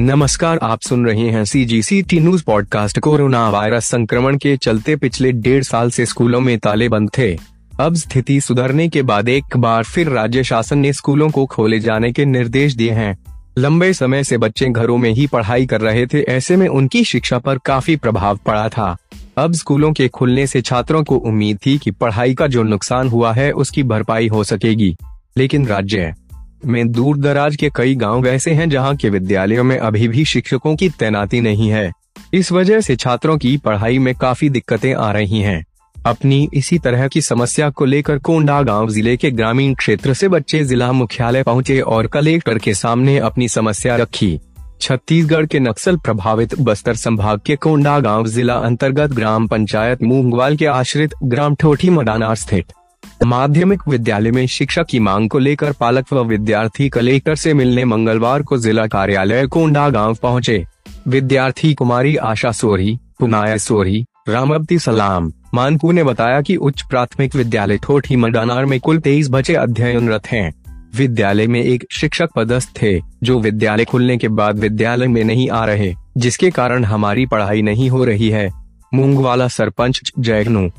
नमस्कार, आप सुन रहे हैं C G C T news podcast corona virus संक्रमण के चलते पिछले डेढ़ साल से स्कूलों में ताले बंद थे। अब स्थिति सुधरने के बाद एक बार फिर राज्य शासन ने स्कूलों को खोले जाने के निर्देश दिए हैं। लंबे समय से बच्चे घरों में ही पढ़ाई कर रहे थे, ऐसे में उनकी शिक्षा पर काफ़ी प्रभाव पड़ा था। अब स्कूलों के खुलने से छात्रों को उम्मीद थी कि पढ़ाई का जो नुकसान हुआ है, उसकी भरपाई हो सकेगी। लेकिन राज्य में दूर दराज के कई गाँव ऐसे हैं जहाँ के विद्यालयों में अभी भी शिक्षकों की तैनाती नहीं है। इस वजह से छात्रों की पढ़ाई में काफ़ी दिक्कतें आ रही हैं। अपनी इसी तरह की समस्या को लेकर कोंडा गाँव ज़िले के ग्रामीण क्षेत्र से बच्चे जिला मुख्यालय पहुँचे और कलेक्टर के सामने अपनी समस्या रखी। छत्तीसगढ़ के नक्सल प्रभावित बस्तर संभाग के कोंडा गाँव जिला अंतर्गत ग्राम पंचायत मूंगवाल के आश्रित ग्राम ठोठी मडानार स्थित। माध्यमिक विद्यालय में शिक्षा की मांग को लेकर पालक व विद्यार्थी कलेक्टर से मिलने मंगलवार को जिला कार्यालय कोंडा गाँव पहुँचे। विद्यार्थी कुमारी आशा सोरी, पुनाया सोरी रामवती सलाम, मानकू ने बताया कि उच्च प्राथमिक विद्यालय ठोठी मडानार में कुल तेईस बच्चे अध्ययनरत हैं विद्यालय में एक शिक्षक पदस्थ थे, जो विद्यालय खुलने के बाद विद्यालय में नहीं आ रहे, जिसके कारण हमारी पढ़ाई नहीं हो रही है मूंगवाला सरपंच जयगनू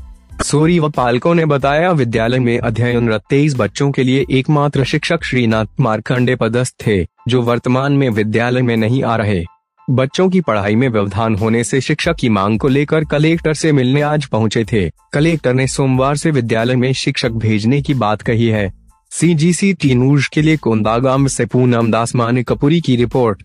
सोरी व पालकों ने बताया, विद्यालय में अध्ययनरत तेईस बच्चों के लिए एकमात्र शिक्षक श्रीनाथ मारकंडे पदस्थ थे, जो वर्तमान में विद्यालय में नहीं आ रहे। बच्चों की पढ़ाई में व्यवधान होने से शिक्षक की मांग को लेकर कलेक्टर से मिलने आज पहुँचे थे। कलेक्टर ने सोमवार से विद्यालय में शिक्षक भेजने की बात कही है। सी जी सी टी न्यूज़ के लिए कोंदागाम से पूनम दास माने कपूरी की रिपोर्ट।